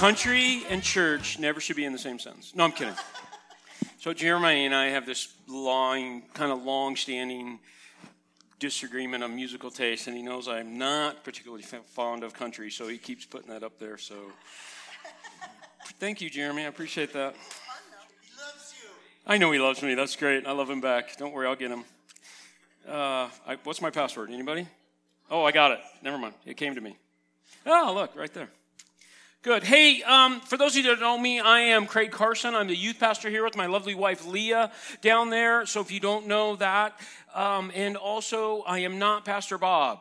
Country and church never should be in the same sentence. No, I'm kidding. So Jeremiah and I have this long, kind of long-standing disagreement on musical taste, and he knows I'm not particularly fond of country, so he keeps putting that up there. So, thank you, Jeremy. I appreciate that. I know he loves me. That's great. I love him back. Don't worry, I'll get him. Uh, I, what's my password? Anybody? Oh, I got it. Never mind. It came to me. Oh, look, right there. Good. Hey, um, for those of you that don't know me, I am Craig Carson. I'm the youth pastor here with my lovely wife Leah down there. So if you don't know that, um, and also I am not Pastor Bob.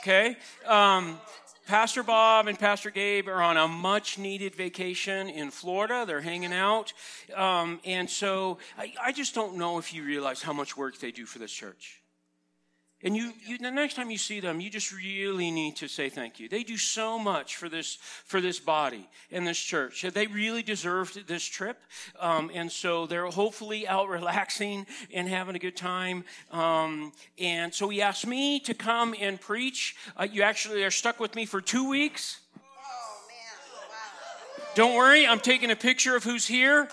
Okay. Um, Pastor Bob and Pastor Gabe are on a much needed vacation in Florida. They're hanging out. Um, and so I, I just don't know if you realize how much work they do for this church. And you, you, the next time you see them, you just really need to say thank you. They do so much for this, for this body and this church. They really deserved this trip. Um, and so they're hopefully out relaxing and having a good time. Um, and so he asked me to come and preach. Uh, you actually are stuck with me for two weeks. Don't worry, I'm taking a picture of who's here.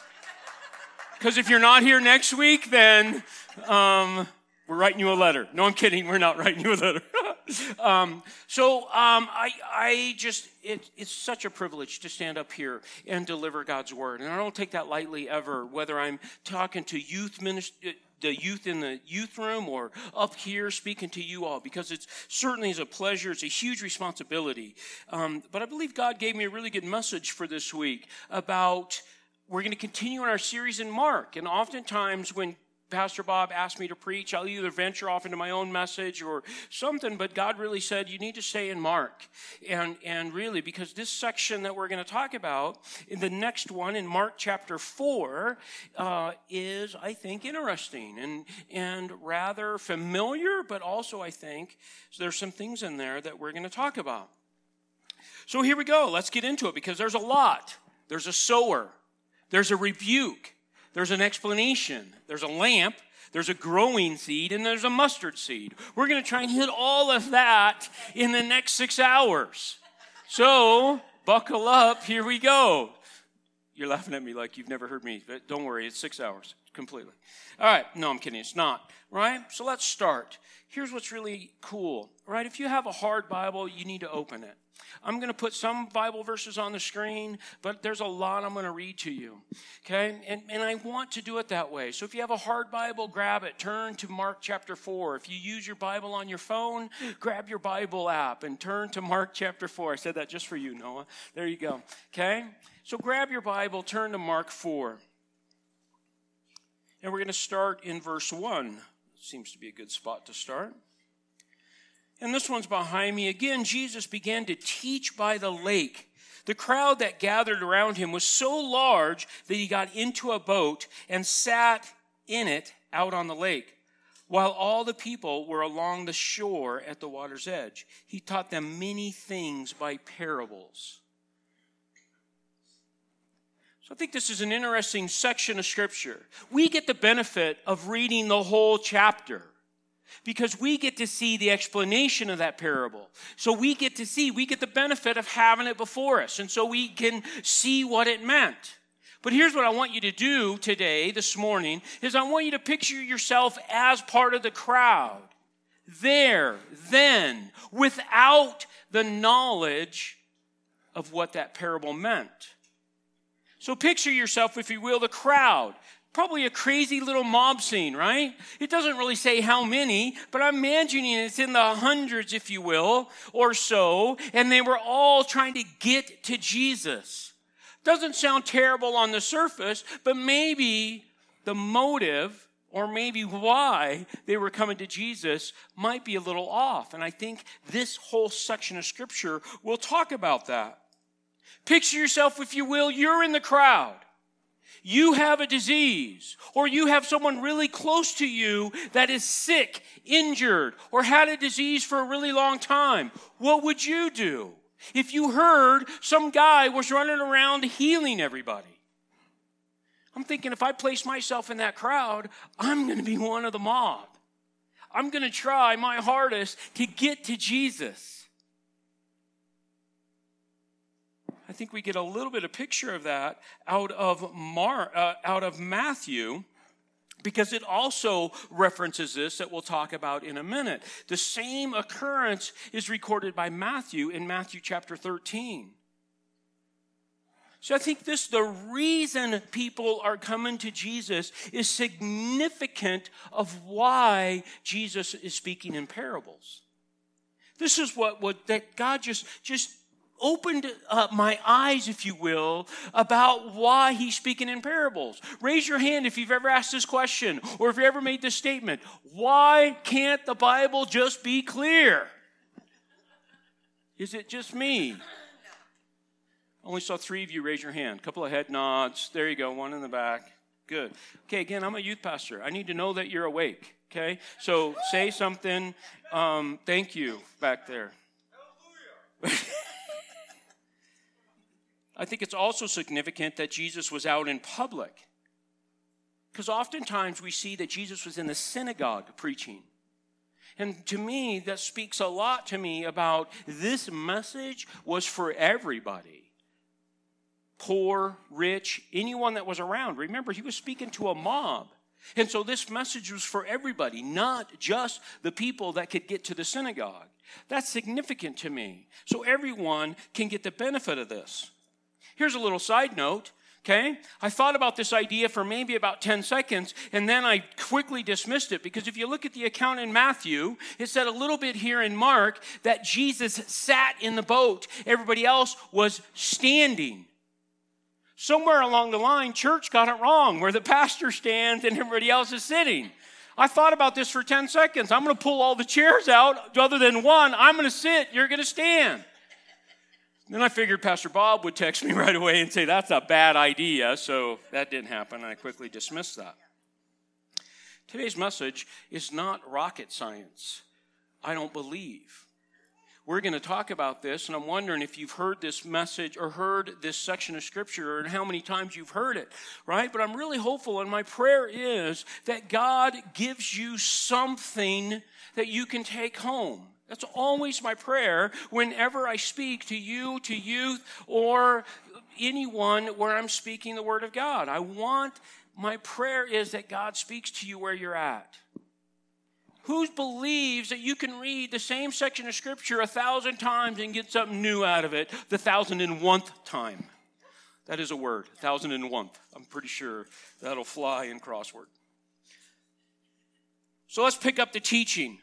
Because if you're not here next week, then. Um, we're writing you a letter. No, I'm kidding. We're not writing you a letter. um, so um, I, I just, it, it's such a privilege to stand up here and deliver God's word. And I don't take that lightly ever, whether I'm talking to youth ministry the youth in the youth room or up here speaking to you all because it's certainly is a pleasure it's a huge responsibility um, but i believe god gave me a really good message for this week about we're going to continue in our series in mark and oftentimes when Pastor Bob asked me to preach, I'll either venture off into my own message or something, but God really said, you need to stay in Mark. And, and really, because this section that we're going to talk about, in the next one, in Mark chapter 4, uh, is, I think, interesting and, and rather familiar, but also, I think, so there's some things in there that we're going to talk about. So here we go. Let's get into it because there's a lot. There's a sower, there's a rebuke there's an explanation, there's a lamp, there's a growing seed, and there's a mustard seed. We're going to try and hit all of that in the next six hours. So, buckle up, here we go. You're laughing at me like you've never heard me, but don't worry, it's six hours completely. All right, no, I'm kidding, it's not, right? So let's start. Here's what's really cool, right? If you have a hard Bible, you need to open it. I'm going to put some Bible verses on the screen, but there's a lot I'm going to read to you. Okay? And, and I want to do it that way. So if you have a hard Bible, grab it. Turn to Mark chapter 4. If you use your Bible on your phone, grab your Bible app and turn to Mark chapter 4. I said that just for you, Noah. There you go. Okay? So grab your Bible, turn to Mark 4. And we're going to start in verse 1. Seems to be a good spot to start. And this one's behind me. Again, Jesus began to teach by the lake. The crowd that gathered around him was so large that he got into a boat and sat in it out on the lake, while all the people were along the shore at the water's edge. He taught them many things by parables. So I think this is an interesting section of scripture. We get the benefit of reading the whole chapter because we get to see the explanation of that parable. So we get to see, we get the benefit of having it before us. And so we can see what it meant. But here's what I want you to do today, this morning, is I want you to picture yourself as part of the crowd. There, then, without the knowledge of what that parable meant. So picture yourself, if you will, the crowd probably a crazy little mob scene, right? It doesn't really say how many, but I'm imagining it's in the hundreds, if you will, or so, and they were all trying to get to Jesus. Doesn't sound terrible on the surface, but maybe the motive or maybe why they were coming to Jesus might be a little off. And I think this whole section of scripture will talk about that. Picture yourself, if you will, you're in the crowd you have a disease, or you have someone really close to you that is sick, injured, or had a disease for a really long time, what would you do if you heard some guy was running around healing everybody? I'm thinking if I place myself in that crowd, I'm going to be one of the mob. I'm going to try my hardest to get to Jesus. I think we get a little bit of picture of that out of Mar, uh, out of Matthew because it also references this that we'll talk about in a minute. The same occurrence is recorded by Matthew in Matthew chapter 13. So I think this, the reason people are coming to Jesus is significant of why Jesus is speaking in parables. This is what, what that God just, just opened up my eyes, if you will, about why he's speaking in parables. Raise your hand if you've ever asked this question or if you ever made this statement. Why can't the Bible just be clear? Is it just me? Only saw three of you raise your hand. A couple of head nods. There you go, one in the back. Good. Okay, again, I'm a youth pastor. I need to know that you're awake. Okay? So say something. Um, thank you back there. I think it's also significant that Jesus was out in public. Because oftentimes we see that Jesus was in the synagogue preaching. And to me, that speaks a lot to me about this message was for everybody poor, rich, anyone that was around. Remember, he was speaking to a mob. And so this message was for everybody, not just the people that could get to the synagogue. That's significant to me. So everyone can get the benefit of this. Here's a little side note. Okay? I thought about this idea for maybe about 10 seconds and then I quickly dismissed it because if you look at the account in Matthew, it said a little bit here in Mark that Jesus sat in the boat, everybody else was standing. Somewhere along the line, church got it wrong where the pastor stands and everybody else is sitting. I thought about this for 10 seconds. I'm going to pull all the chairs out other than one. I'm going to sit, you're going to stand. Then I figured Pastor Bob would text me right away and say, That's a bad idea. So that didn't happen. And I quickly dismissed that. Today's message is not rocket science. I don't believe. We're going to talk about this, and I'm wondering if you've heard this message or heard this section of scripture and how many times you've heard it, right? But I'm really hopeful, and my prayer is that God gives you something that you can take home. That's always my prayer whenever I speak to you, to youth, or anyone where I'm speaking the Word of God. I want, my prayer is that God speaks to you where you're at. Who believes that you can read the same section of Scripture a thousand times and get something new out of it the thousand and one time? That is a word, thousand and one. I'm pretty sure that'll fly in crossword. So let's pick up the teaching.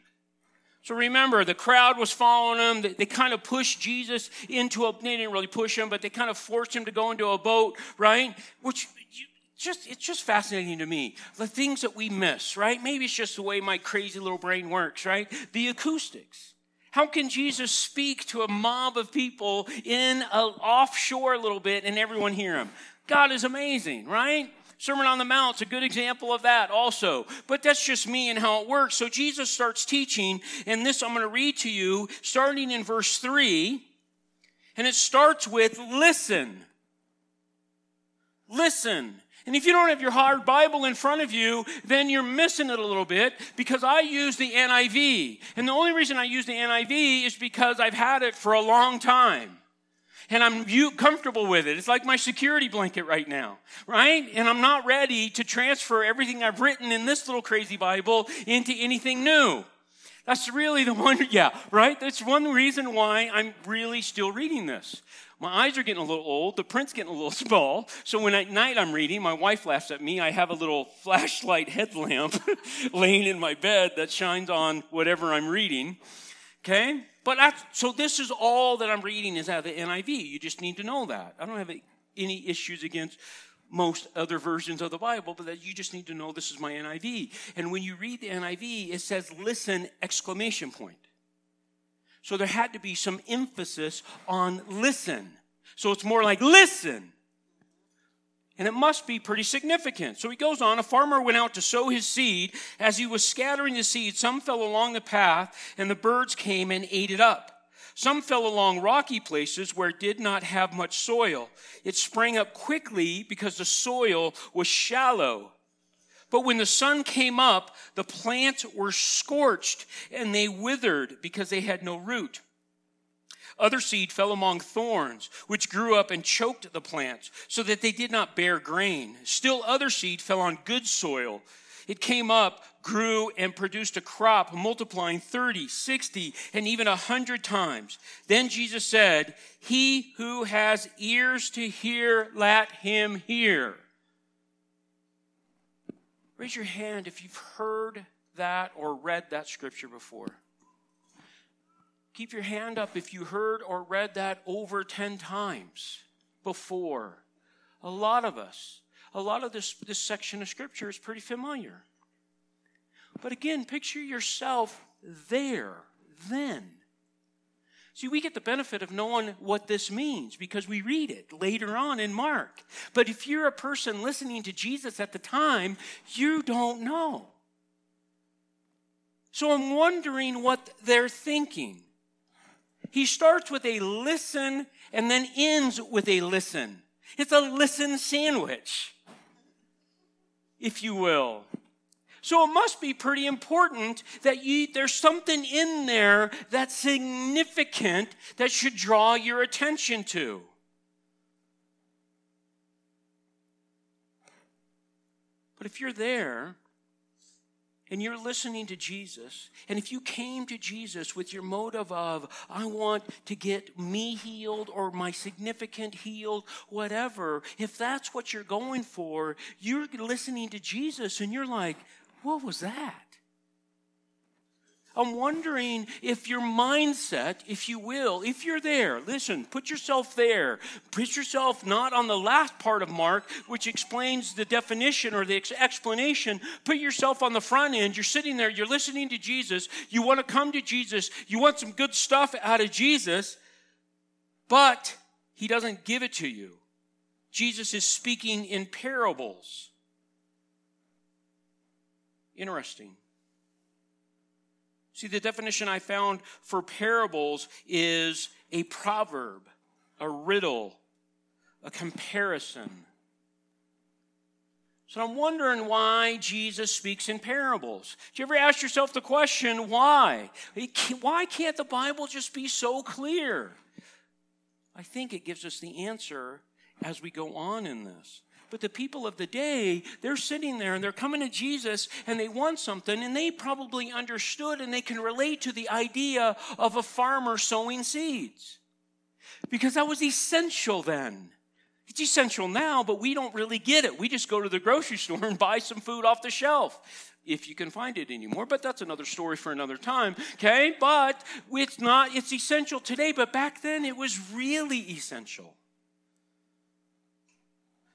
So remember, the crowd was following him. They, they, kind of pushed Jesus into a, they didn't really push him, but they kind of forced him to go into a boat, right? Which just it's just fascinating to me. The things that we miss right? Maybe it's just the way my crazy little brain works right? The acoustics. How can jesus speak to a mob of people in a offshore a little bit and everyone hear him? God is amazing right sermon on the mount's a good example of that also but that's just me and how it works so jesus starts teaching and this i'm going to read to you starting in verse 3 and it starts with listen listen and if you don't have your hard Bible in front of you, then you're missing it a little bit because I use the NIV. And the only reason I use the NIV is because I've had it for a long time. And I'm comfortable with it. It's like my security blanket right now, right? And I'm not ready to transfer everything I've written in this little crazy Bible into anything new. That's really the one, yeah, right? That's one reason why I'm really still reading this. My eyes are getting a little old. The print's getting a little small. So when at night I'm reading, my wife laughs at me. I have a little flashlight headlamp laying in my bed that shines on whatever I'm reading. Okay? But so this is all that I'm reading is out of the NIV. You just need to know that. I don't have any issues against most other versions of the Bible, but that you just need to know this is my NIV. And when you read the NIV, it says listen exclamation point. So there had to be some emphasis on listen. So it's more like listen. And it must be pretty significant. So he goes on. A farmer went out to sow his seed. As he was scattering the seed, some fell along the path, and the birds came and ate it up. Some fell along rocky places where it did not have much soil. It sprang up quickly because the soil was shallow. But when the sun came up, the plants were scorched and they withered because they had no root. Other seed fell among thorns, which grew up and choked the plants, so that they did not bear grain. Still, other seed fell on good soil. It came up, grew, and produced a crop, multiplying 30, 60, and even 100 times. Then Jesus said, He who has ears to hear, let him hear. Raise your hand if you've heard that or read that scripture before. Keep your hand up if you heard or read that over 10 times before. A lot of us, a lot of this, this section of scripture is pretty familiar. But again, picture yourself there, then. See, we get the benefit of knowing what this means because we read it later on in Mark. But if you're a person listening to Jesus at the time, you don't know. So I'm wondering what they're thinking. He starts with a listen and then ends with a listen. It's a listen sandwich, if you will. So it must be pretty important that you, there's something in there that's significant that should draw your attention to. But if you're there and you're listening to Jesus, and if you came to Jesus with your motive of, I want to get me healed or my significant healed, whatever, if that's what you're going for, you're listening to Jesus and you're like, what was that? I'm wondering if your mindset, if you will, if you're there, listen, put yourself there. Put yourself not on the last part of Mark, which explains the definition or the explanation. Put yourself on the front end. You're sitting there, you're listening to Jesus. You want to come to Jesus. You want some good stuff out of Jesus, but he doesn't give it to you. Jesus is speaking in parables. Interesting. See, the definition I found for parables is a proverb, a riddle, a comparison. So I'm wondering why Jesus speaks in parables. Do you ever ask yourself the question, why? Why can't the Bible just be so clear? I think it gives us the answer as we go on in this. But the people of the day, they're sitting there and they're coming to Jesus and they want something and they probably understood and they can relate to the idea of a farmer sowing seeds. Because that was essential then. It's essential now, but we don't really get it. We just go to the grocery store and buy some food off the shelf if you can find it anymore but that's another story for another time okay but it's not it's essential today but back then it was really essential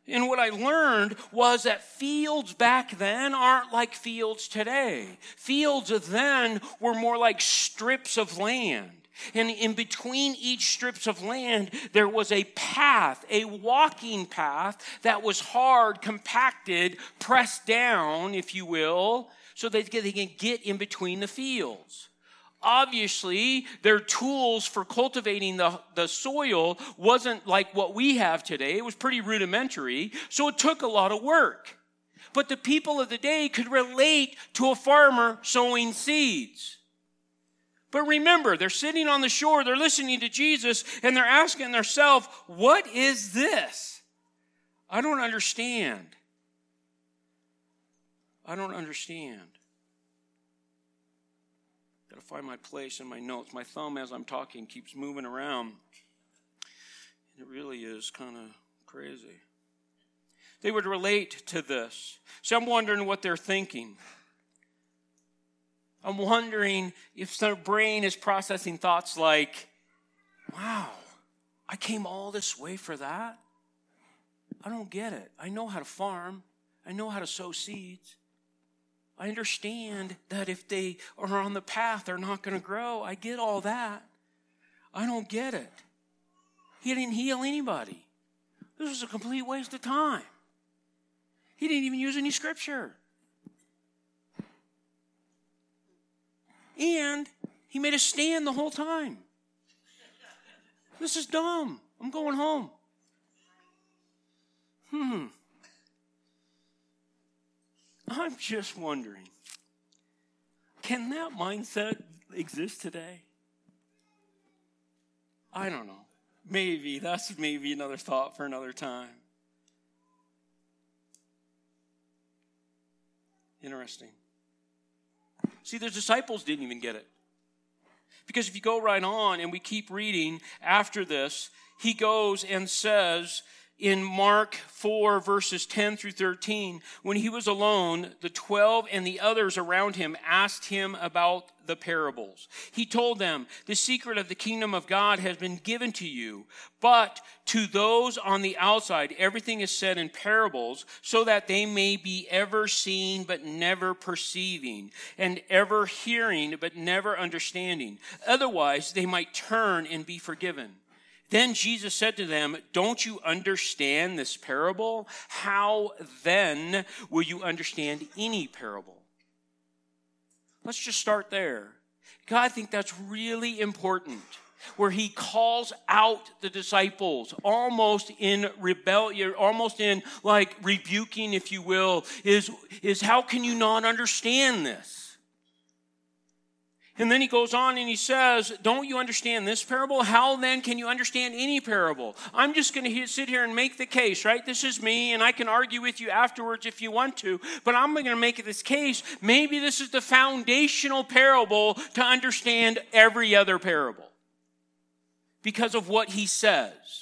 and what I learned was that fields back then aren't like fields today. Fields then were more like strips of land. And in between each strips of land, there was a path, a walking path that was hard, compacted, pressed down, if you will, so that they can get in between the fields. Obviously, their tools for cultivating the, the soil wasn't like what we have today. It was pretty rudimentary, so it took a lot of work. But the people of the day could relate to a farmer sowing seeds. But remember, they're sitting on the shore, they're listening to Jesus, and they're asking themselves, What is this? I don't understand. I don't understand find my place in my notes. My thumb, as I'm talking, keeps moving around. And It really is kind of crazy. They would relate to this. So I'm wondering what they're thinking. I'm wondering if their brain is processing thoughts like, wow, I came all this way for that? I don't get it. I know how to farm, I know how to sow seeds. I understand that if they are on the path, they're not going to grow. I get all that. I don't get it. He didn't heal anybody. This was a complete waste of time. He didn't even use any scripture. And he made a stand the whole time. This is dumb. I'm going home. Hmm. I'm just wondering can that mindset exist today? I don't know. Maybe. That's maybe another thought for another time. Interesting. See, the disciples didn't even get it. Because if you go right on and we keep reading after this, he goes and says, in Mark 4, verses 10 through 13, when he was alone, the 12 and the others around him asked him about the parables. He told them, The secret of the kingdom of God has been given to you, but to those on the outside, everything is said in parables, so that they may be ever seeing but never perceiving, and ever hearing but never understanding. Otherwise, they might turn and be forgiven. Then Jesus said to them, Don't you understand this parable? How then will you understand any parable? Let's just start there. God, I think that's really important. Where he calls out the disciples almost in rebellion, almost in like rebuking, if you will, is, is how can you not understand this? And then he goes on and he says, Don't you understand this parable? How then can you understand any parable? I'm just going to sit here and make the case, right? This is me, and I can argue with you afterwards if you want to, but I'm going to make this case. Maybe this is the foundational parable to understand every other parable because of what he says.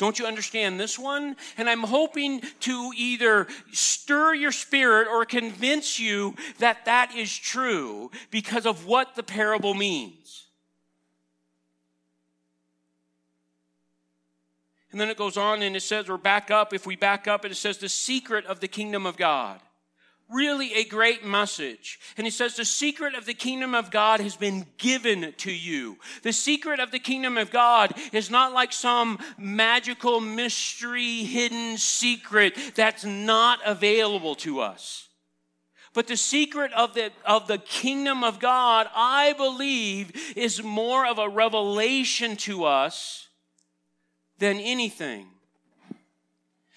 Don't you understand this one? And I'm hoping to either stir your spirit or convince you that that is true because of what the parable means. And then it goes on and it says, or back up, if we back up, and it says, the secret of the kingdom of God really a great message. And he says, The secret of the kingdom of God has been given to you. The secret of the kingdom of God is not like some magical mystery, hidden secret that's not available to us. But the secret of the, of the kingdom of God, I believe, is more of a revelation to us than anything.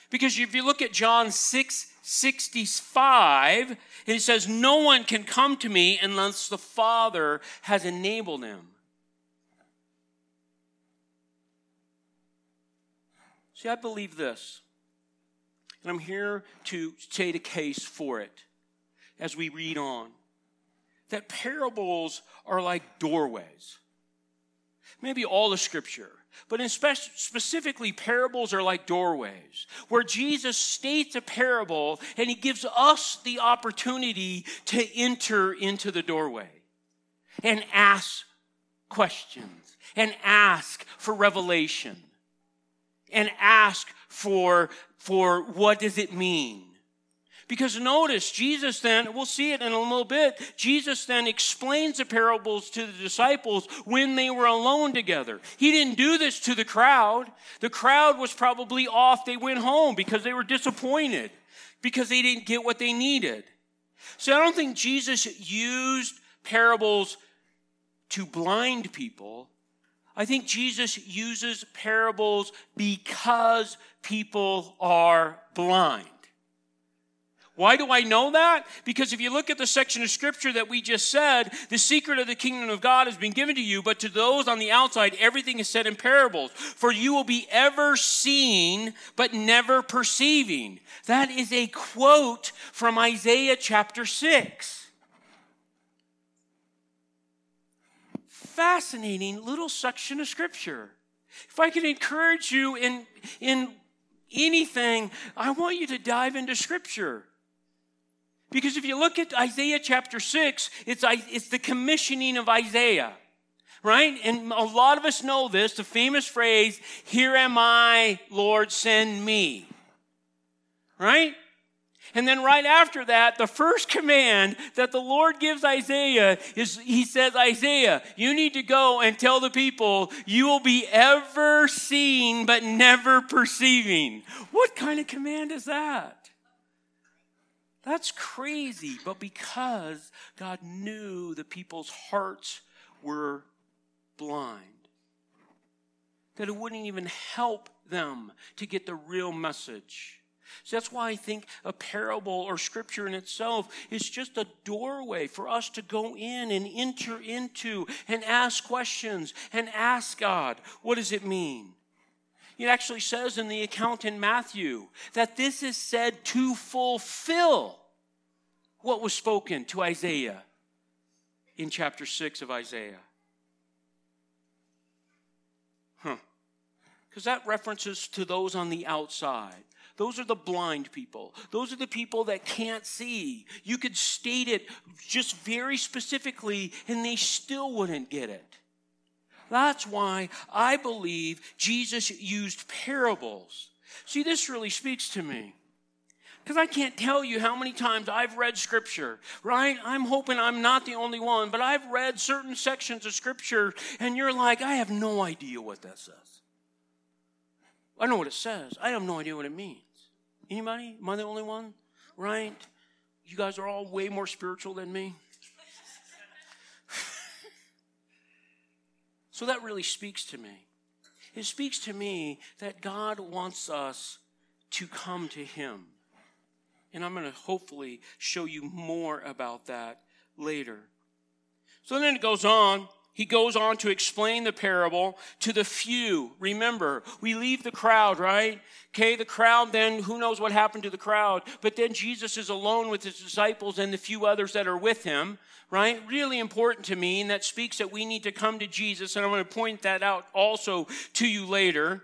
Because if you look at John 6 65, and it says, No one can come to me unless the Father has enabled him. See, I believe this, and I'm here to state a case for it as we read on. That parables are like doorways. Maybe all the scripture but in spe- specifically, parables are like doorways where Jesus states a parable and he gives us the opportunity to enter into the doorway and ask questions and ask for revelation and ask for, for what does it mean? Because notice, Jesus then, we'll see it in a little bit, Jesus then explains the parables to the disciples when they were alone together. He didn't do this to the crowd. The crowd was probably off. They went home because they were disappointed, because they didn't get what they needed. So I don't think Jesus used parables to blind people. I think Jesus uses parables because people are blind. Why do I know that? Because if you look at the section of scripture that we just said, the secret of the kingdom of God has been given to you, but to those on the outside, everything is said in parables. For you will be ever seeing, but never perceiving. That is a quote from Isaiah chapter 6. Fascinating little section of scripture. If I could encourage you in, in anything, I want you to dive into scripture. Because if you look at Isaiah chapter 6, it's, it's the commissioning of Isaiah, right? And a lot of us know this the famous phrase, Here am I, Lord, send me, right? And then right after that, the first command that the Lord gives Isaiah is He says, Isaiah, you need to go and tell the people you will be ever seeing but never perceiving. What kind of command is that? That's crazy. But because God knew the people's hearts were blind, that it wouldn't even help them to get the real message. So that's why I think a parable or scripture in itself is just a doorway for us to go in and enter into and ask questions and ask God, what does it mean? It actually says in the account in Matthew that this is said to fulfill what was spoken to Isaiah in chapter 6 of Isaiah. Huh. Because that references to those on the outside. Those are the blind people. Those are the people that can't see. You could state it just very specifically and they still wouldn't get it. That's why I believe Jesus used parables. See, this really speaks to me. Because I can't tell you how many times I've read scripture, right? I'm hoping I'm not the only one, but I've read certain sections of scripture and you're like, I have no idea what that says. I know what it says. I have no idea what it means. Anybody? Am I the only one? Right? You guys are all way more spiritual than me. So that really speaks to me. It speaks to me that God wants us to come to Him. And I'm going to hopefully show you more about that later. So then it goes on he goes on to explain the parable to the few. Remember, we leave the crowd, right? Okay, the crowd, then who knows what happened to the crowd? But then Jesus is alone with his disciples and the few others that are with him, right? Really important to me, and that speaks that we need to come to Jesus, and I'm going to point that out also to you later.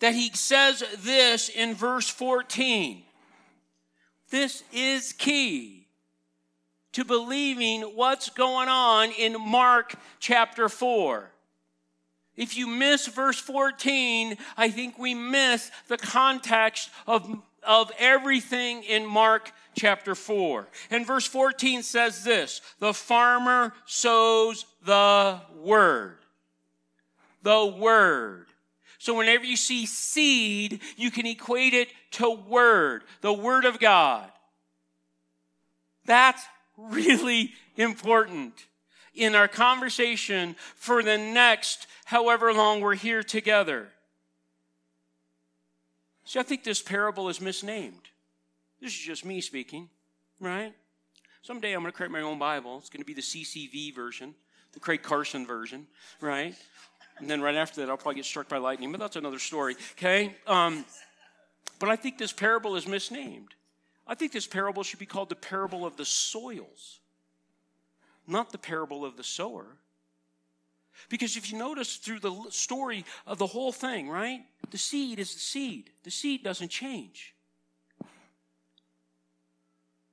That he says this in verse 14. This is key to believing what's going on in Mark chapter 4. If you miss verse 14, I think we miss the context of, of everything in Mark chapter 4. And verse 14 says this The farmer sows the word. The word. So whenever you see seed, you can equate it to word, the word of God. That's really important in our conversation for the next however long we're here together. See, I think this parable is misnamed. This is just me speaking, right? Someday I'm going to create my own Bible. It's going to be the CCV version, the Craig Carson version, right? And then right after that, I'll probably get struck by lightning, but that's another story, okay? Um, but I think this parable is misnamed. I think this parable should be called the parable of the soils, not the parable of the sower. Because if you notice through the story of the whole thing, right? The seed is the seed. The seed doesn't change.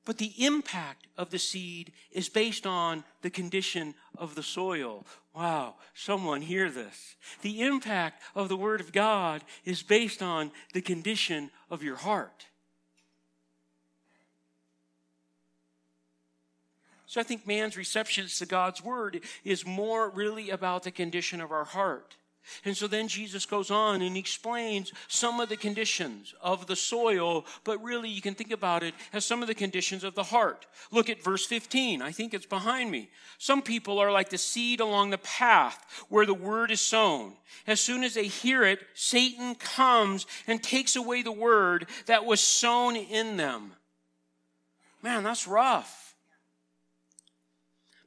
But the impact of the seed is based on the condition of the soil. Wow, someone hear this. The impact of the Word of God is based on the condition of your heart. So I think man's reception to God's word is more really about the condition of our heart. And so then Jesus goes on and explains some of the conditions of the soil, but really you can think about it as some of the conditions of the heart. Look at verse 15. I think it's behind me. Some people are like the seed along the path where the word is sown. As soon as they hear it, Satan comes and takes away the word that was sown in them. Man, that's rough.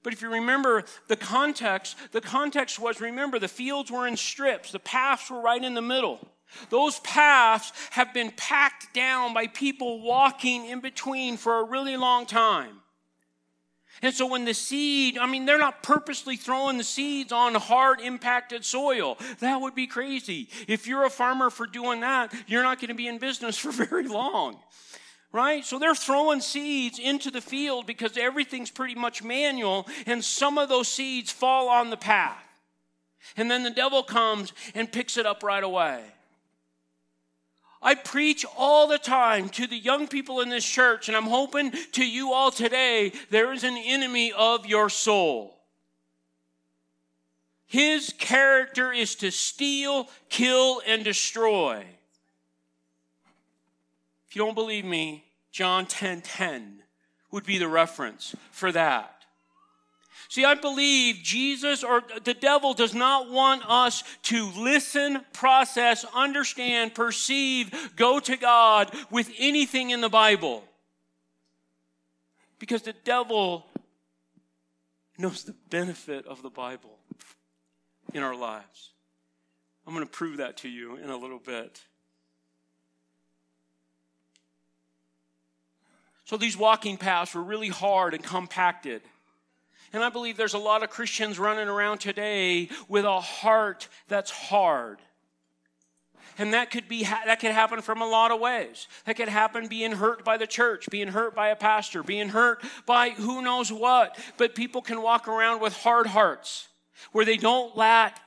But if you remember the context, the context was remember, the fields were in strips, the paths were right in the middle. Those paths have been packed down by people walking in between for a really long time. And so when the seed, I mean, they're not purposely throwing the seeds on hard impacted soil. That would be crazy. If you're a farmer for doing that, you're not going to be in business for very long right? So they're throwing seeds into the field because everything's pretty much manual, and some of those seeds fall on the path. And then the devil comes and picks it up right away. I preach all the time to the young people in this church, and I'm hoping to you all today there is an enemy of your soul. His character is to steal, kill, and destroy. If you don't believe me, John 10 10 would be the reference for that. See, I believe Jesus or the devil does not want us to listen, process, understand, perceive, go to God with anything in the Bible. Because the devil knows the benefit of the Bible in our lives. I'm going to prove that to you in a little bit. So these walking paths were really hard and compacted. And I believe there's a lot of Christians running around today with a heart that's hard. And that could be that could happen from a lot of ways. That could happen being hurt by the church, being hurt by a pastor, being hurt by who knows what. But people can walk around with hard hearts where they don't let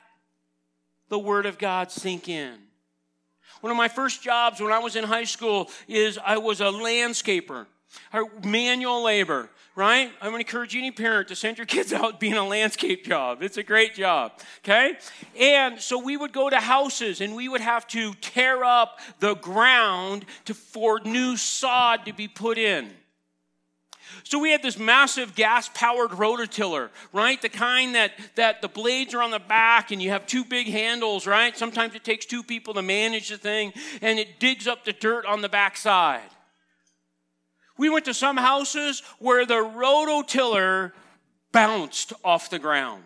the word of God sink in. One of my first jobs when I was in high school is I was a landscaper, manual labor right? I'm going to encourage any parent to send your kids out being a landscape job. It's a great job, okay? And so we would go to houses and we would have to tear up the ground to, for new sod to be put in. So we had this massive gas-powered rototiller, right? The kind that, that the blades are on the back and you have two big handles, right? Sometimes it takes two people to manage the thing and it digs up the dirt on the backside. We went to some houses where the rototiller bounced off the ground.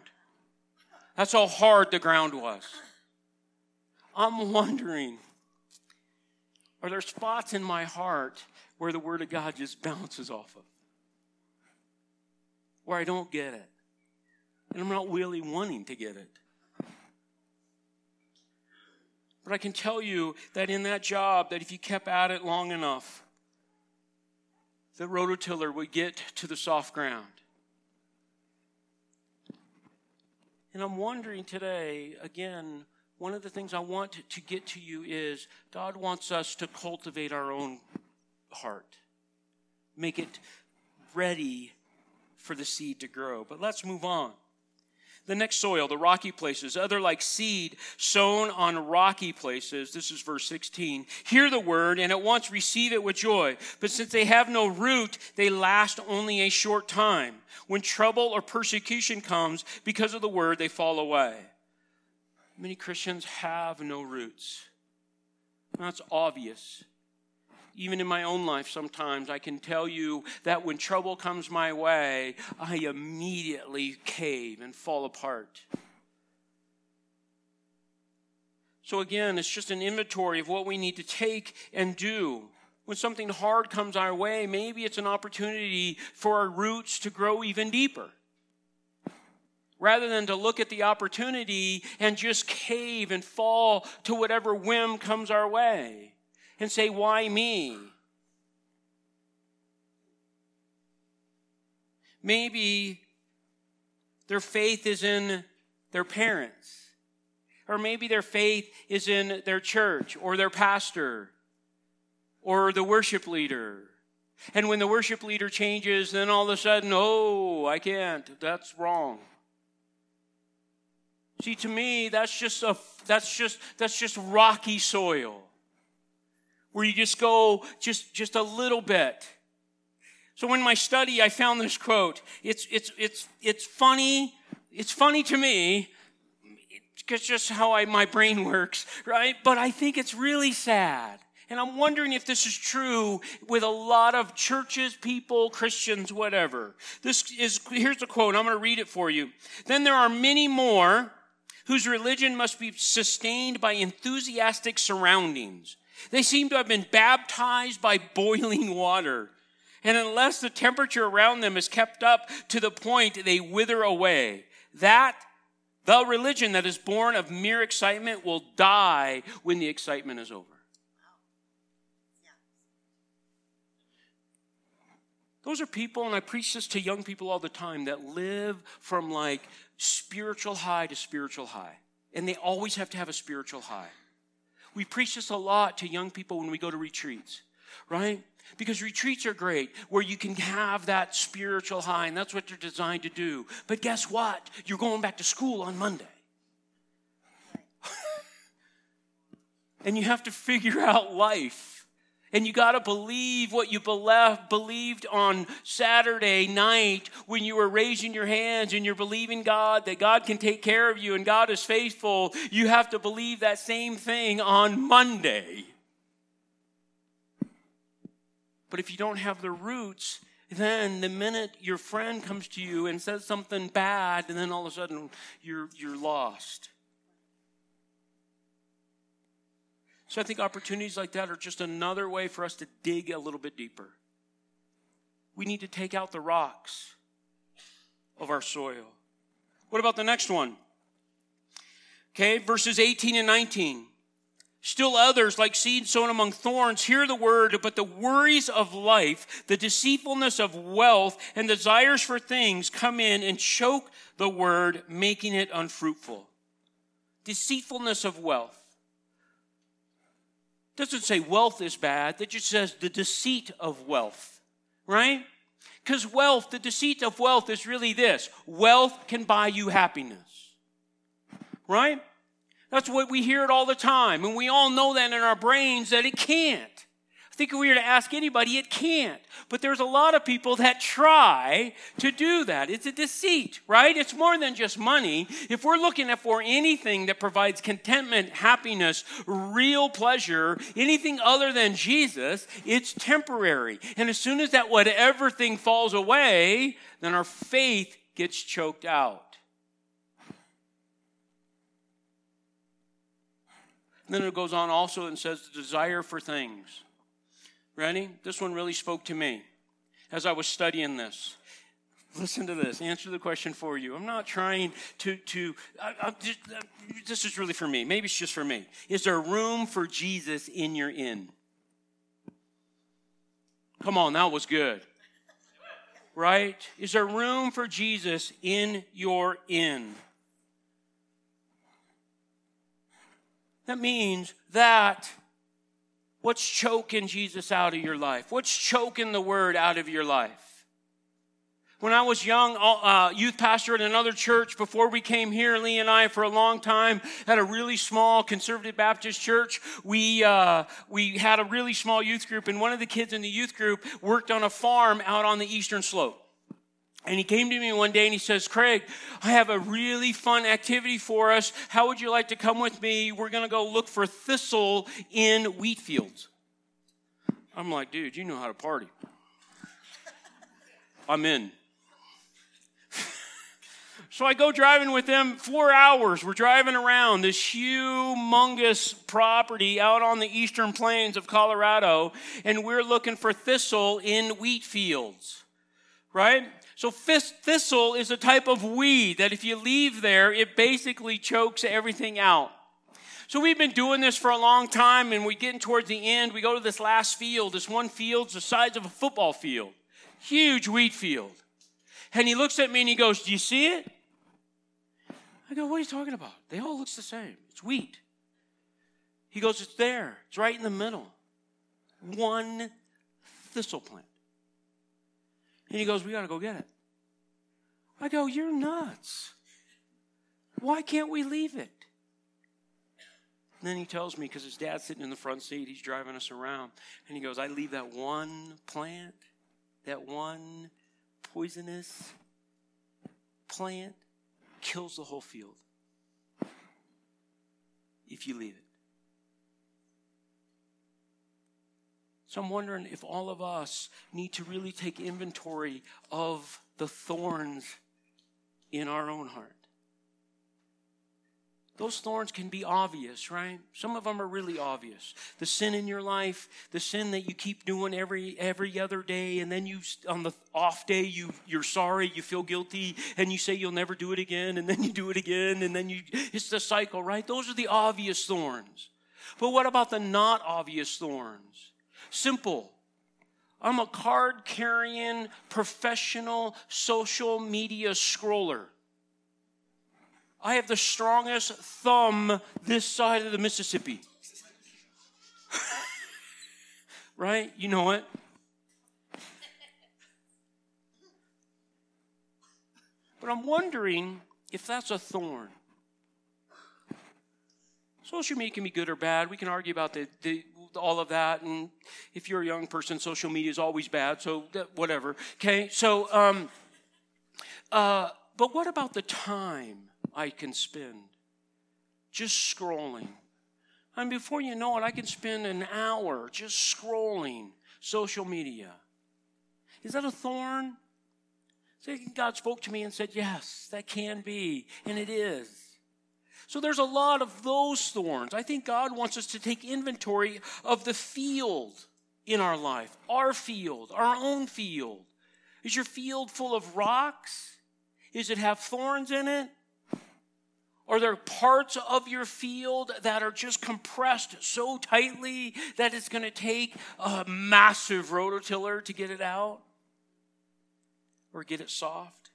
That's how hard the ground was. I'm wondering are there spots in my heart where the Word of God just bounces off of? Where I don't get it. And I'm not really wanting to get it. But I can tell you that in that job, that if you kept at it long enough, the rototiller would get to the soft ground. And I'm wondering today, again, one of the things I want to get to you is God wants us to cultivate our own heart, make it ready for the seed to grow. But let's move on. The next soil, the rocky places, other like seed sown on rocky places. This is verse 16. Hear the word and at once receive it with joy. But since they have no root, they last only a short time. When trouble or persecution comes because of the word, they fall away. Many Christians have no roots. That's obvious even in my own life, sometimes I can tell you that when trouble comes my way, I immediately cave and fall apart. So, again, it's just an inventory of what we need to take and do. When something hard comes our way, maybe it's an opportunity for our roots to grow even deeper. Rather than to look at the opportunity and just cave and fall to whatever whim comes our way and say, Why me? Maybe their faith is in their parents. Or maybe their faith is in their church or their pastor or the worship leader. And when the worship leader changes, then all of a sudden, oh, I can't. That's wrong. See, to me, that's just a that's just that's just rocky soil where you just go just, just a little bit. So in my study, I found this quote. It's, it's, it's, it's funny. It's funny to me. It's just how I, my brain works, right? But I think it's really sad. And I'm wondering if this is true with a lot of churches, people, Christians, whatever. This is, here's the quote. I'm going to read it for you. Then there are many more whose religion must be sustained by enthusiastic surroundings they seem to have been baptized by boiling water. And unless the temperature around them is kept up to the point they wither away, that the religion that is born of mere excitement will die when the excitement is over. Those are people, and I preach this to young people all the time, that live from like spiritual high to spiritual high. And they always have to have a spiritual high. We preach this a lot to young people when we go to retreats, right? Because retreats are great where you can have that spiritual high, and that's what they're designed to do. But guess what? You're going back to school on Monday. and you have to figure out life And you got to believe what you believed on Saturday night when you were raising your hands and you're believing God that God can take care of you and God is faithful. You have to believe that same thing on Monday. But if you don't have the roots, then the minute your friend comes to you and says something bad, and then all of a sudden you're, you're lost. So I think opportunities like that are just another way for us to dig a little bit deeper. We need to take out the rocks of our soil. What about the next one? Okay, verses 18 and 19. Still others, like seed sown among thorns, hear the word, but the worries of life, the deceitfulness of wealth, and desires for things come in and choke the word, making it unfruitful. Deceitfulness of wealth. Doesn't say wealth is bad, that just says the deceit of wealth, right? Because wealth, the deceit of wealth is really this wealth can buy you happiness, right? That's what we hear it all the time. And we all know that in our brains that it can't. I think if we were to ask anybody, it can't. But there's a lot of people that try to do that. It's a deceit, right? It's more than just money. If we're looking for anything that provides contentment, happiness, real pleasure, anything other than Jesus, it's temporary. And as soon as that whatever thing falls away, then our faith gets choked out. Then it goes on also and says the desire for things. Ready? This one really spoke to me as I was studying this. Listen to this. Answer the question for you. I'm not trying to to. I, just, uh, this is really for me. Maybe it's just for me. Is there room for Jesus in your inn? Come on, that was good. Right? Is there room for Jesus in your inn? That means that what's choking Jesus out of your life? What's choking the word out of your life? When I was young, uh, youth pastor at another church before we came here, Lee and I, for a long time, had a really small conservative Baptist church. We, uh, we had a really small youth group, and one of the kids in the youth group worked on a farm out on the eastern slope. And he came to me one day and he says, Craig, I have a really fun activity for us. How would you like to come with me? We're going to go look for thistle in wheat fields. I'm like, dude, you know how to party. I'm in. so I go driving with them four hours. We're driving around this humongous property out on the eastern plains of Colorado, and we're looking for thistle in wheat fields, right? So thistle is a type of weed that if you leave there, it basically chokes everything out. So we've been doing this for a long time, and we're getting towards the end. We go to this last field. This one field's the size of a football field, huge wheat field. And he looks at me and he goes, "Do you see it?" I go, "What are you talking about? They all looks the same. It's wheat." He goes, "It's there. It's right in the middle. One thistle plant." And he goes, We got to go get it. I go, You're nuts. Why can't we leave it? And then he tells me, because his dad's sitting in the front seat, he's driving us around. And he goes, I leave that one plant, that one poisonous plant, kills the whole field if you leave it. So I'm wondering if all of us need to really take inventory of the thorns in our own heart. Those thorns can be obvious, right? Some of them are really obvious. The sin in your life, the sin that you keep doing every every other day, and then you on the off day you you're sorry, you feel guilty, and you say you'll never do it again, and then you do it again, and then you it's the cycle, right? Those are the obvious thorns. But what about the not obvious thorns? Simple. I'm a card carrying professional social media scroller. I have the strongest thumb this side of the Mississippi. right? You know it. But I'm wondering if that's a thorn. Social media can be good or bad. We can argue about the, the all of that. And if you're a young person, social media is always bad. So whatever. Okay. So, um, uh, but what about the time I can spend just scrolling? Mean, before you know it, I can spend an hour just scrolling social media. Is that a thorn? God spoke to me and said, Yes, that can be, and it is. So there's a lot of those thorns. I think God wants us to take inventory of the field in our life, our field, our own field. Is your field full of rocks? Does it have thorns in it? Are there parts of your field that are just compressed so tightly that it's going to take a massive rototiller to get it out? Or get it soft?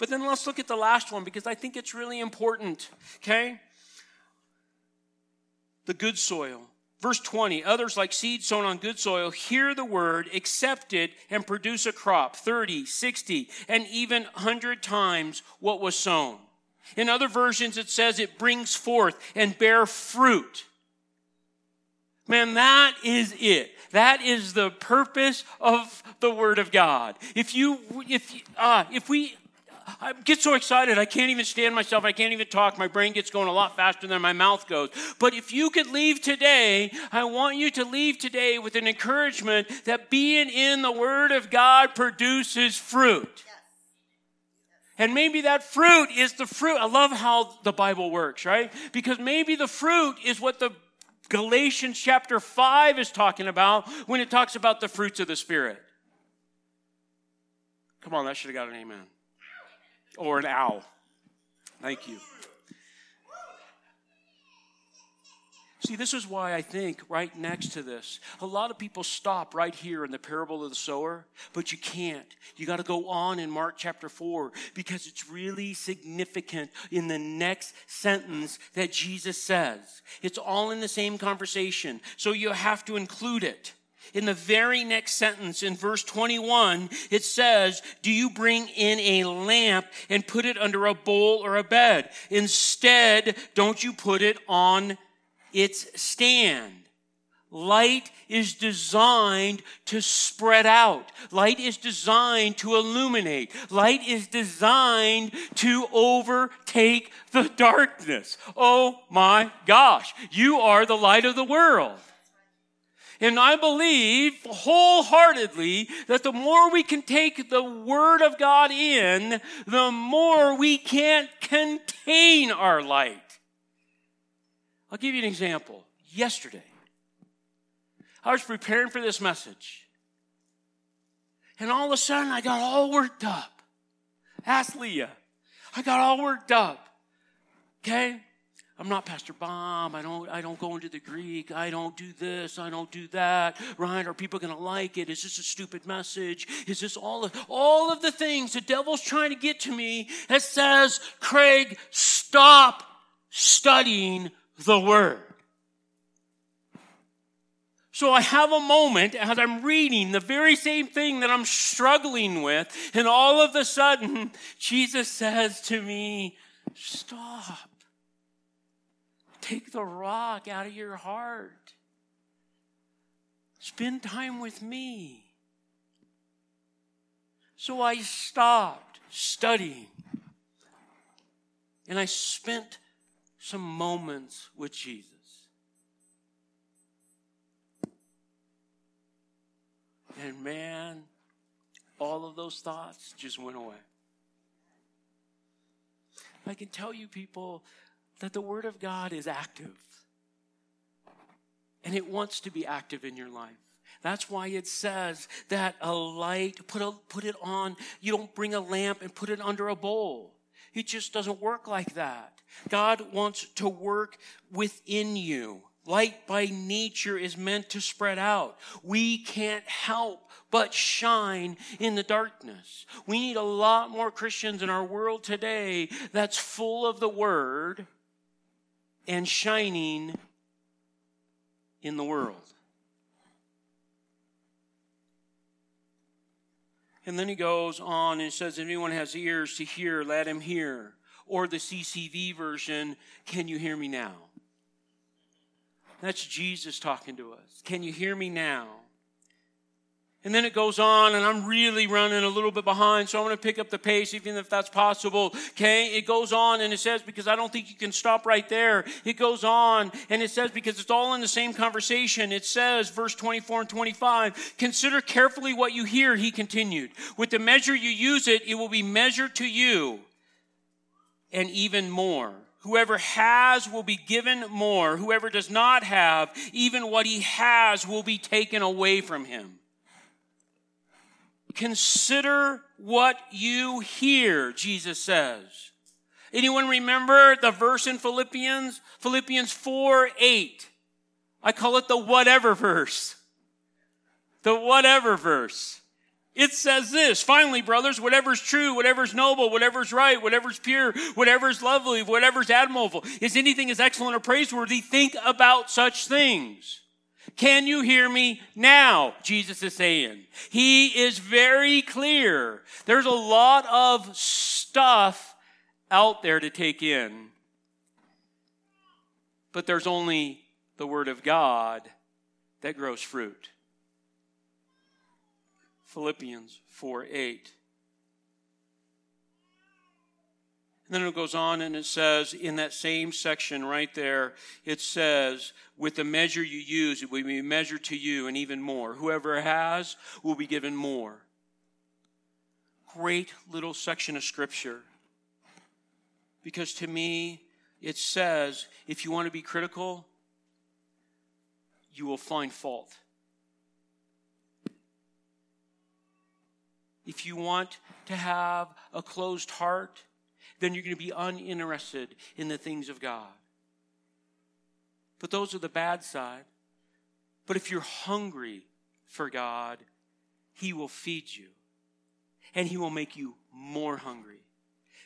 But then let's look at the last one because I think it's really important. Okay? The good soil. Verse 20, others like seed sown on good soil hear the word, accept it, and produce a crop 30, 60, and even 100 times what was sown. In other versions, it says it brings forth and bear fruit. Man, that is it. That is the purpose of the Word of God. If you, if, uh, if we I get so excited, I can't even stand myself. I can't even talk. My brain gets going a lot faster than my mouth goes. But if you could leave today, I want you to leave today with an encouragement that being in the Word of God produces fruit. And maybe that fruit is the fruit. I love how the Bible works, right? Because maybe the fruit is what the Galatians chapter 5 is talking about when it talks about the fruits of the Spirit. Come on, that should have got an amen or an owl. Thank you. See, this is why I think right next to this, a lot of people stop right here in the parable of the sower, but you can't. You got to go on in Mark chapter 4 because it's really significant in the next sentence that Jesus says. It's all in the same conversation, so you have to include it in the very next sentence in verse 21, it says, Do you bring in a lamp and put it under a bowl or a bed? Instead, don't you put it on its stand? Light is designed to spread out. Light is designed to illuminate. Light is designed to overtake the darkness. Oh my gosh. You are the light of the world. And I believe wholeheartedly that the more we can take the Word of God in, the more we can't contain our light. I'll give you an example. Yesterday, I was preparing for this message. And all of a sudden, I got all worked up. Ask Leah. I got all worked up. Okay? I'm not Pastor Bob. I don't, I don't go into the Greek. I don't do this. I don't do that. Right? Are people going to like it? Is this a stupid message? Is this all of, all of the things the devil's trying to get to me that says, Craig, stop studying the word. So I have a moment as I'm reading the very same thing that I'm struggling with, and all of a sudden, Jesus says to me, Stop. Take the rock out of your heart. Spend time with me. So I stopped studying and I spent some moments with Jesus. And man, all of those thoughts just went away. I can tell you, people, that the Word of God is active. And it wants to be active in your life. That's why it says that a light, put, a, put it on, you don't bring a lamp and put it under a bowl. It just doesn't work like that. God wants to work within you. Light by nature is meant to spread out. We can't help but shine in the darkness. We need a lot more Christians in our world today that's full of the Word and shining in the world. And then he goes on and says, If anyone has ears to hear, let him hear or the CCV version, Can you hear me now? That's Jesus talking to us. Can you hear me now? And then it goes on, and I'm really running a little bit behind, so I'm going to pick up the pace, even if that's possible. Okay? It goes on, and it says, because I don't think you can stop right there. It goes on, and it says, because it's all in the same conversation. It says, verse 24 and 25, consider carefully what you hear, he continued. With the measure you use it, it will be measured to you, and even more. Whoever has will be given more. Whoever does not have, even what he has will be taken away from him. Consider what you hear, Jesus says. Anyone remember the verse in Philippians? Philippians 4 8. I call it the whatever verse. The whatever verse. It says this, finally, brothers, whatever's true, whatever's noble, whatever's right, whatever's pure, whatever's lovely, whatever's admirable, is anything is excellent or praiseworthy, think about such things. Can you hear me now? Jesus is saying. He is very clear. There's a lot of stuff out there to take in, but there's only the Word of God that grows fruit. Philippians 4 8. And then it goes on and it says, in that same section right there, it says, with the measure you use, it will be measured to you and even more. Whoever has will be given more. Great little section of scripture. Because to me, it says, if you want to be critical, you will find fault. If you want to have a closed heart, then you're going to be uninterested in the things of God. But those are the bad side. But if you're hungry for God, He will feed you and He will make you more hungry.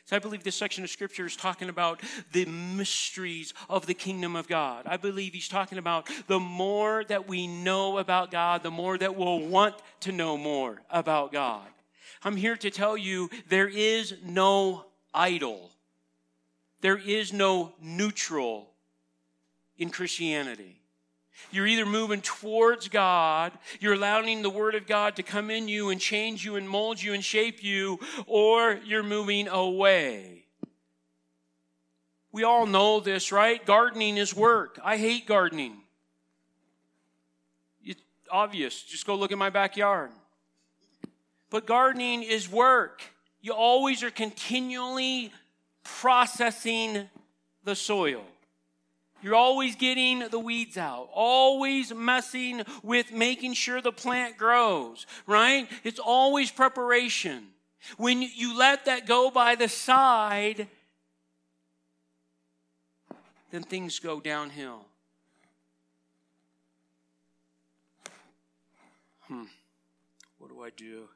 So I believe this section of scripture is talking about the mysteries of the kingdom of God. I believe he's talking about the more that we know about God, the more that we'll want to know more about God. I'm here to tell you there is no idle. There is no neutral in Christianity. You're either moving towards God, you're allowing the Word of God to come in you and change you and mold you and shape you, or you're moving away. We all know this, right? Gardening is work. I hate gardening. It's obvious. Just go look at my backyard. But gardening is work. You always are continually processing the soil. You're always getting the weeds out, always messing with making sure the plant grows, right? It's always preparation. When you let that go by the side, then things go downhill. Hmm. What do I do?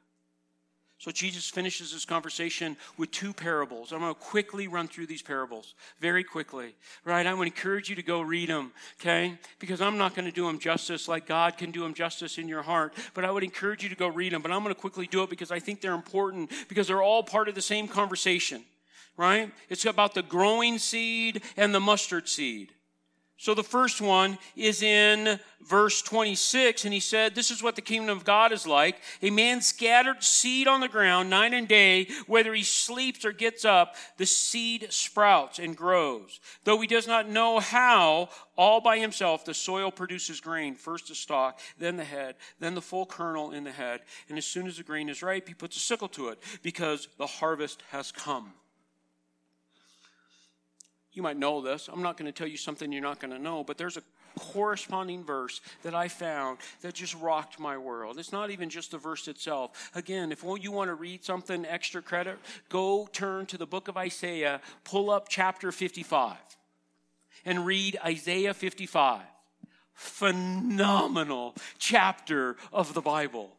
So Jesus finishes this conversation with two parables. I'm going to quickly run through these parables very quickly, right? I would encourage you to go read them, okay? Because I'm not going to do them justice like God can do them justice in your heart, but I would encourage you to go read them. But I'm going to quickly do it because I think they're important because they're all part of the same conversation, right? It's about the growing seed and the mustard seed. So the first one is in verse 26, and he said, This is what the kingdom of God is like. A man scattered seed on the ground night and day, whether he sleeps or gets up, the seed sprouts and grows. Though he does not know how, all by himself, the soil produces grain, first the stalk, then the head, then the full kernel in the head. And as soon as the grain is ripe, he puts a sickle to it, because the harvest has come. You might know this. I'm not going to tell you something you're not going to know, but there's a corresponding verse that I found that just rocked my world. It's not even just the verse itself. Again, if you want to read something extra credit, go turn to the book of Isaiah, pull up chapter 55, and read Isaiah 55. Phenomenal chapter of the Bible.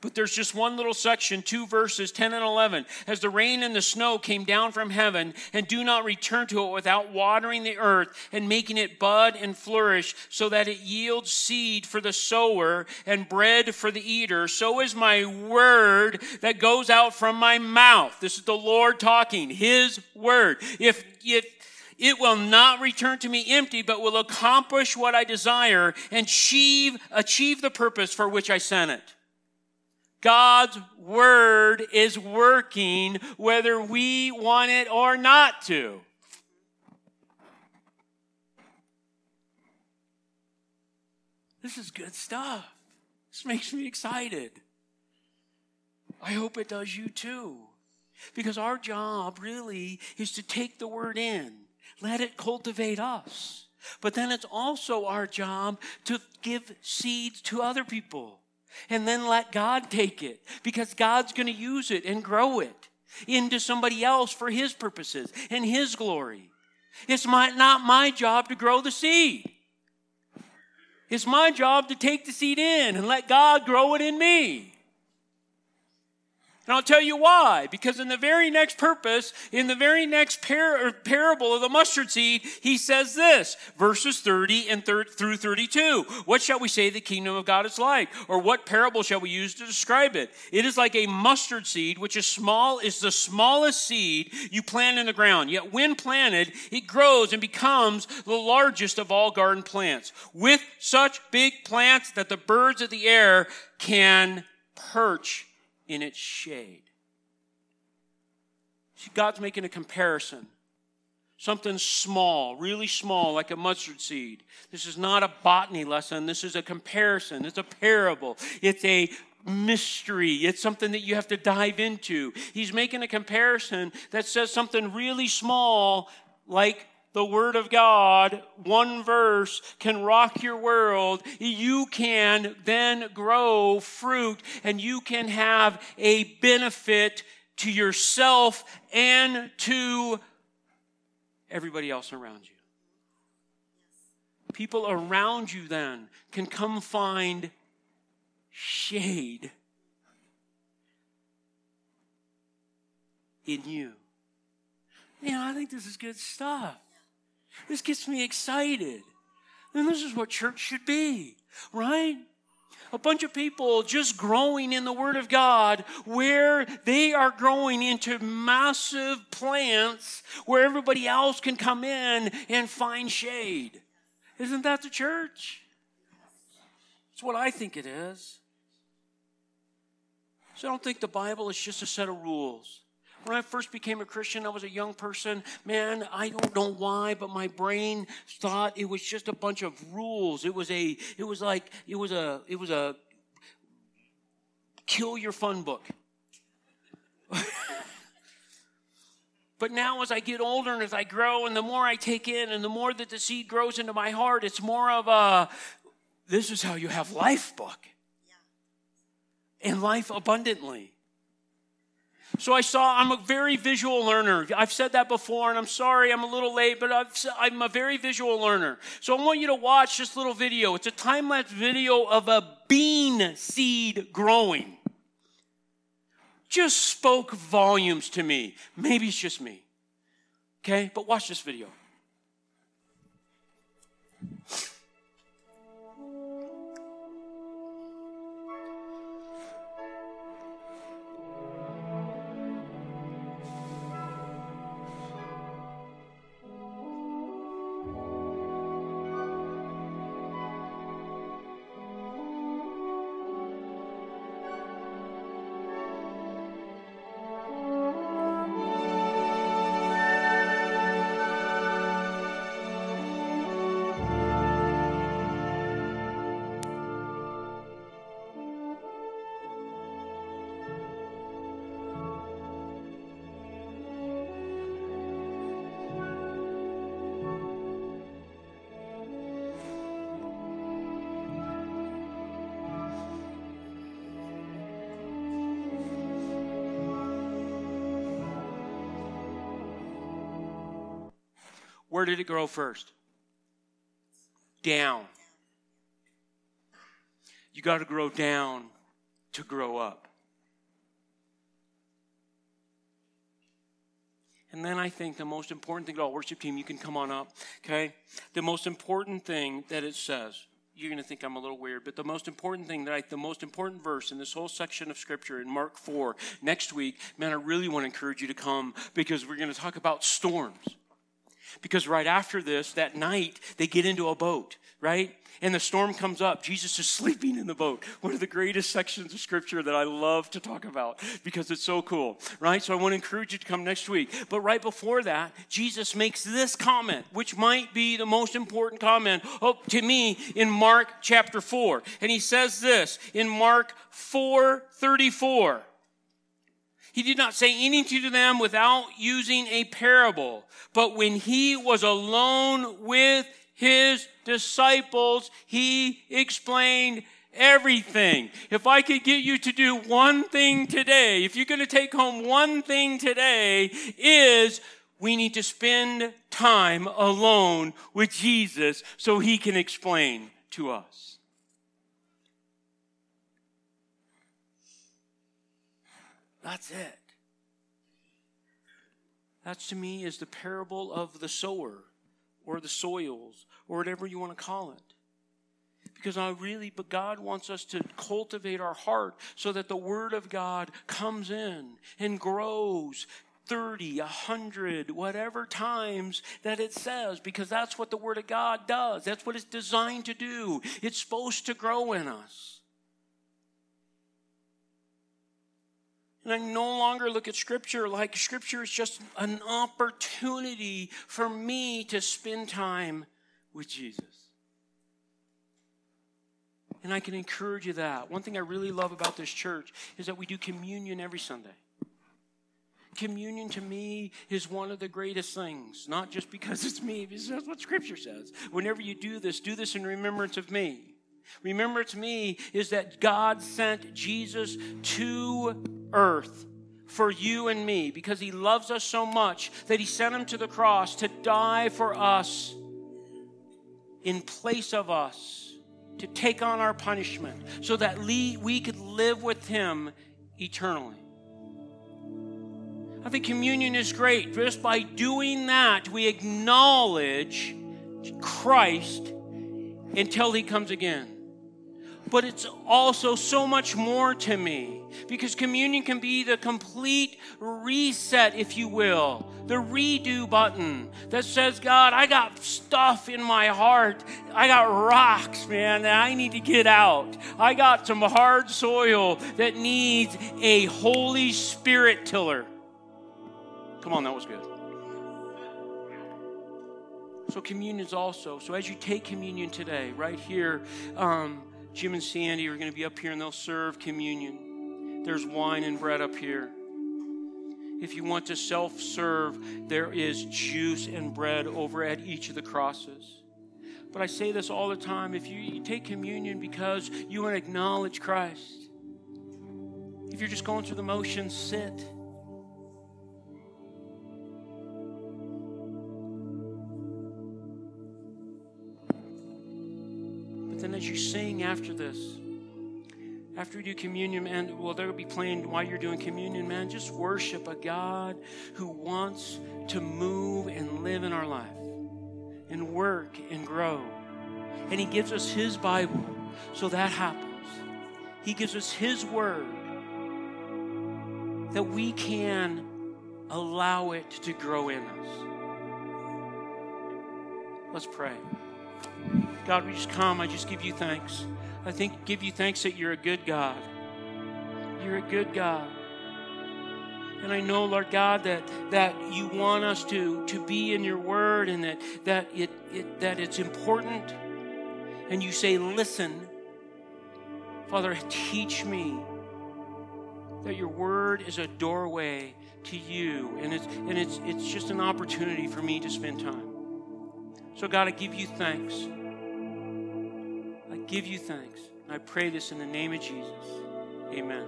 But there's just one little section, two verses, 10 and 11. As the rain and the snow came down from heaven, and do not return to it without watering the earth and making it bud and flourish, so that it yields seed for the sower and bread for the eater, so is my word that goes out from my mouth. This is the Lord talking, His word. If, if, it will not return to me empty, but will accomplish what I desire and achieve, achieve the purpose for which I sent it. God's word is working whether we want it or not to. This is good stuff. This makes me excited. I hope it does you too. Because our job really is to take the word in, let it cultivate us. But then it's also our job to give seeds to other people and then let God take it because God's going to use it and grow it into somebody else for His purposes and His glory. It's my, not my job to grow the seed. It's my job to take the seed in and let God grow it in me. And I'll tell you why. Because in the very next purpose, in the very next par- parable of the mustard seed, he says this, verses 30 and thir- through 32. What shall we say the kingdom of God is like? Or what parable shall we use to describe it? It is like a mustard seed, which is small, is the smallest seed you plant in the ground. Yet when planted, it grows and becomes the largest of all garden plants. With such big plants that the birds of the air can perch in its shade. See, God's making a comparison. Something small, really small, like a mustard seed. This is not a botany lesson. This is a comparison. It's a parable. It's a mystery. It's something that you have to dive into. He's making a comparison that says something really small, like the Word of God, one verse can rock your world. You can then grow fruit and you can have a benefit to yourself and to everybody else around you. People around you then can come find shade in you. Man, I think this is good stuff. This gets me excited. And this is what church should be, right? A bunch of people just growing in the Word of God where they are growing into massive plants where everybody else can come in and find shade. Isn't that the church? It's what I think it is. So I don't think the Bible is just a set of rules. When I first became a Christian, I was a young person. Man, I don't know why, but my brain thought it was just a bunch of rules. It was a, it was like, it was a, it was a kill your fun book. But now, as I get older and as I grow, and the more I take in, and the more that the seed grows into my heart, it's more of a this is how you have life book. yeah. And life abundantly. So I saw, I'm a very visual learner. I've said that before, and I'm sorry I'm a little late, but i am a very visual learner. So I want you to watch this little video. It's a time lapse video of a bean seed growing. Just spoke volumes to me. Maybe it's just me. Okay, but watch this video. Where did it grow first? Down. You got to grow down to grow up. And then I think the most important thing, oh, worship team, you can come on up, okay? The most important thing that it says, you're going to think I'm a little weird, but the most important thing that I, the most important verse in this whole section of scripture in Mark 4 next week, man, I really want to encourage you to come because we're going to talk about storms. Because right after this, that night, they get into a boat, right? And the storm comes up. Jesus is sleeping in the boat. One of the greatest sections of scripture that I love to talk about because it's so cool, right? So I want to encourage you to come next week. But right before that, Jesus makes this comment, which might be the most important comment oh, to me in Mark chapter 4. And he says this in Mark 4 34. He did not say anything to them without using a parable. But when he was alone with his disciples, he explained everything. If I could get you to do one thing today, if you're going to take home one thing today, is we need to spend time alone with Jesus so he can explain to us. That's it. That to me is the parable of the sower or the soils or whatever you want to call it. Because I really, but God wants us to cultivate our heart so that the Word of God comes in and grows 30, 100, whatever times that it says, because that's what the Word of God does. That's what it's designed to do. It's supposed to grow in us. And I no longer look at Scripture like Scripture is just an opportunity for me to spend time with Jesus. And I can encourage you that. One thing I really love about this church is that we do communion every Sunday. Communion to me is one of the greatest things, not just because it's me, because that's what Scripture says. Whenever you do this, do this in remembrance of me. Remember to me is that God sent Jesus to earth for you and me because he loves us so much that he sent him to the cross to die for us in place of us, to take on our punishment so that we could live with him eternally. I think communion is great. Just by doing that, we acknowledge Christ until he comes again but it's also so much more to me because communion can be the complete reset, if you will, the redo button that says, God, I got stuff in my heart. I got rocks, man, that I need to get out. I got some hard soil that needs a Holy Spirit tiller. Come on, that was good. So, communion is also, so as you take communion today, right here, um, Jim and Sandy are going to be up here and they'll serve communion. There's wine and bread up here. If you want to self serve, there is juice and bread over at each of the crosses. But I say this all the time if you, you take communion because you want to acknowledge Christ, if you're just going through the motions, sit. Then as you sing after this, after we do communion, man, well, they'll be playing while you're doing communion, man. Just worship a God who wants to move and live in our life and work and grow. And He gives us His Bible so that happens. He gives us His Word that we can allow it to grow in us. Let's pray. God, we just come. I just give you thanks. I think give you thanks that you're a good God. You're a good God. And I know, Lord God, that, that you want us to, to be in your word and that, that, it, it, that it's important. And you say, listen. Father, teach me that your word is a doorway to you. And it's, and it's, it's just an opportunity for me to spend time. So, God, I give you thanks. Give you thanks. I pray this in the name of Jesus. Amen.